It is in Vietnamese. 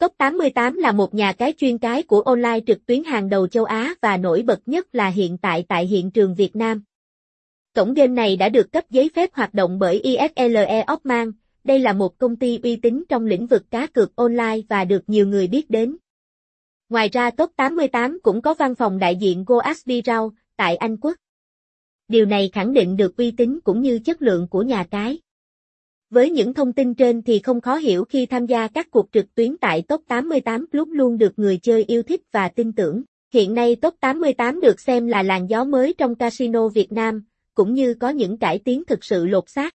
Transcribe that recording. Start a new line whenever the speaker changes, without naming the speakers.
Top 88 là một nhà cái chuyên cái của online trực tuyến hàng đầu châu Á và nổi bật nhất là hiện tại tại hiện trường Việt Nam. Cổng game này đã được cấp giấy phép hoạt động bởi IFLE Oman. Đây là một công ty uy tín trong lĩnh vực cá cược online và được nhiều người biết đến. Ngoài ra, Top 88 cũng có văn phòng đại diện GoAsbirao tại Anh Quốc. Điều này khẳng định được uy tín cũng như chất lượng của nhà cái. Với những thông tin trên thì không khó hiểu khi tham gia các cuộc trực tuyến tại Top 88 Club luôn được người chơi yêu thích và tin tưởng. Hiện nay Top 88 được xem là làn gió mới trong casino Việt Nam, cũng như có những cải tiến thực sự lột xác.